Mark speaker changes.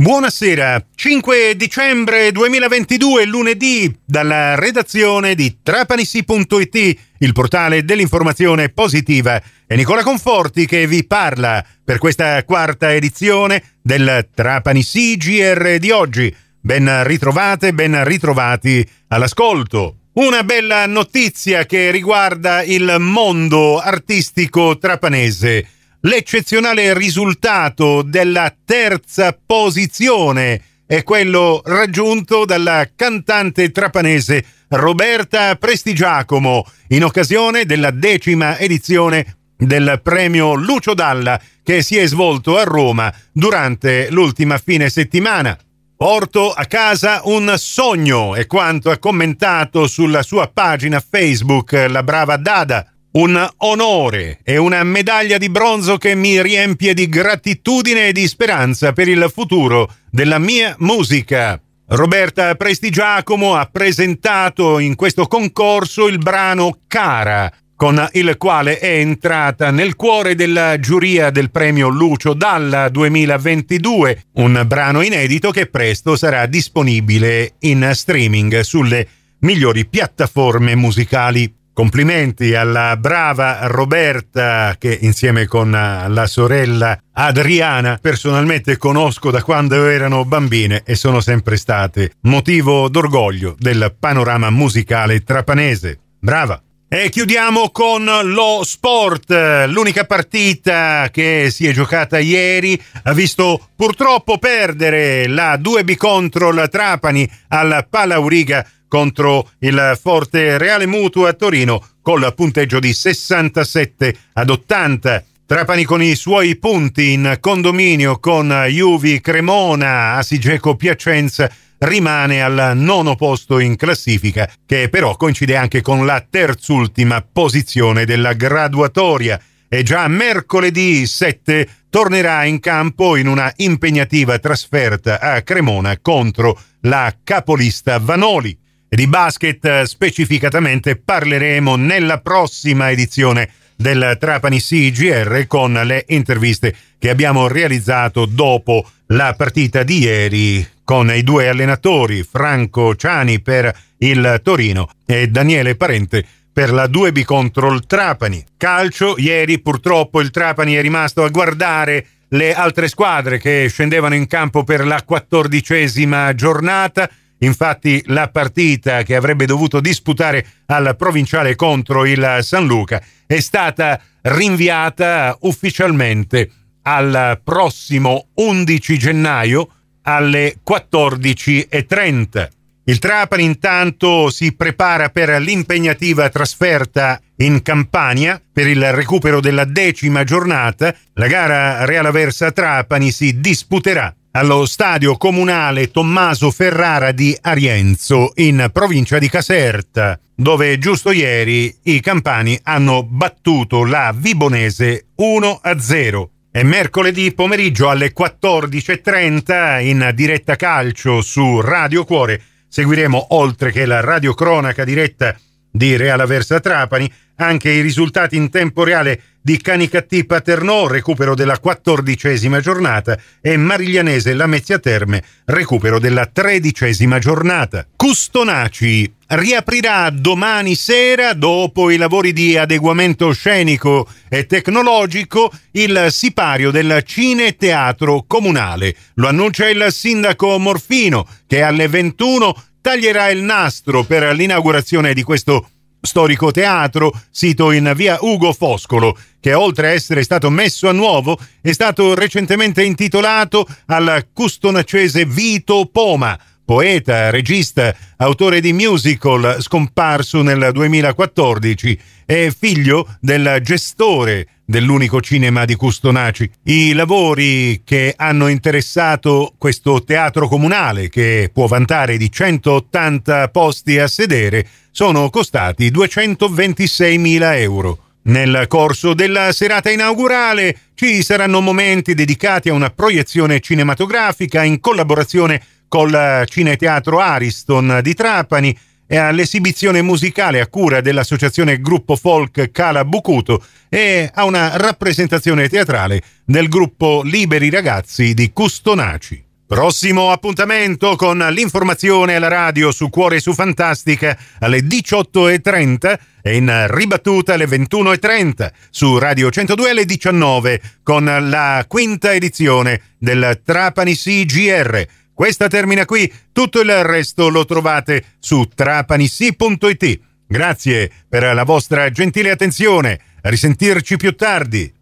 Speaker 1: Buonasera, 5 dicembre 2022, lunedì, dalla redazione di trapanisi.it, il portale dell'informazione positiva. È Nicola Conforti che vi parla per questa quarta edizione del Trapani CGR di oggi. Ben ritrovate, ben ritrovati all'ascolto. Una bella notizia che riguarda il mondo artistico trapanese l'eccezionale risultato della terza posizione è quello raggiunto dalla cantante trapanese Roberta Prestigiacomo in occasione della decima edizione del premio Lucio Dalla che si è svolto a Roma durante l'ultima fine settimana. Porto a casa un sogno, è quanto ha commentato sulla sua pagina Facebook la brava Dada un onore e una medaglia di bronzo che mi riempie di gratitudine e di speranza per il futuro della mia musica. Roberta Prestigiacomo ha presentato in questo concorso il brano Cara, con il quale è entrata nel cuore della giuria del premio Lucio Dalla 2022, un brano inedito che presto sarà disponibile in streaming sulle migliori piattaforme musicali. Complimenti alla brava Roberta che insieme con la sorella Adriana personalmente conosco da quando erano bambine e sono sempre state motivo d'orgoglio del panorama musicale trapanese. Brava! E chiudiamo con lo sport. L'unica partita che si è giocata ieri ha visto purtroppo perdere la 2B contro la Trapani al Palauriga contro il forte Reale Mutuo a Torino col punteggio di 67 ad 80. Trapani con i suoi punti in condominio con Juvi Cremona, Asigeco Piacenza rimane al nono posto in classifica, che però coincide anche con la terzultima posizione della graduatoria. E già mercoledì 7 tornerà in campo in una impegnativa trasferta a Cremona contro la capolista Vanoli. Di basket eh, specificatamente parleremo nella prossima edizione del Trapani CGR con le interviste che abbiamo realizzato dopo la partita di ieri con i due allenatori Franco Ciani per il Torino e Daniele Parente per la 2B contro il Trapani. Calcio, ieri purtroppo il Trapani è rimasto a guardare le altre squadre che scendevano in campo per la quattordicesima giornata Infatti la partita che avrebbe dovuto disputare al provinciale contro il San Luca è stata rinviata ufficialmente al prossimo 11 gennaio alle 14.30. Il Trapani intanto si prepara per l'impegnativa trasferta in Campania per il recupero della decima giornata. La gara Real Aversa Trapani si disputerà allo stadio comunale Tommaso Ferrara di Arienzo, in provincia di Caserta, dove giusto ieri i campani hanno battuto la Vibonese 1-0. È mercoledì pomeriggio alle 14.30 in diretta calcio su Radio Cuore. Seguiremo, oltre che la radiocronaca diretta di Real Aversa Trapani, anche i risultati in tempo reale di Canicattì Paternò, recupero della quattordicesima giornata, e Mariglianese Lamezia Terme, recupero della tredicesima giornata. Custonaci riaprirà domani sera, dopo i lavori di adeguamento scenico e tecnologico, il sipario del Cine Teatro Comunale. Lo annuncia il sindaco Morfino, che alle 21 taglierà il nastro per l'inaugurazione di questo storico teatro, sito in via Ugo Foscolo, che oltre a essere stato messo a nuovo, è stato recentemente intitolato al custonacese Vito Poma, poeta, regista, autore di musical scomparso nel 2014 e figlio del gestore dell'unico cinema di Custonaci. I lavori che hanno interessato questo teatro comunale, che può vantare di 180 posti a sedere, sono costati 226.000 euro. Nel corso della serata inaugurale ci saranno momenti dedicati a una proiezione cinematografica in collaborazione col Cineteatro Ariston di Trapani e all'esibizione musicale a cura dell'associazione Gruppo Folk Cala Bucuto e a una rappresentazione teatrale del gruppo Liberi Ragazzi di Custonaci. Prossimo appuntamento con l'informazione alla radio su Cuore su Fantastica alle 18.30 e in ribattuta alle 21.30 su Radio 102 alle 19 con la quinta edizione del Trapani CGR. Questa termina qui, tutto il resto lo trovate su trapanissi.it. Grazie per la vostra gentile attenzione, a risentirci più tardi.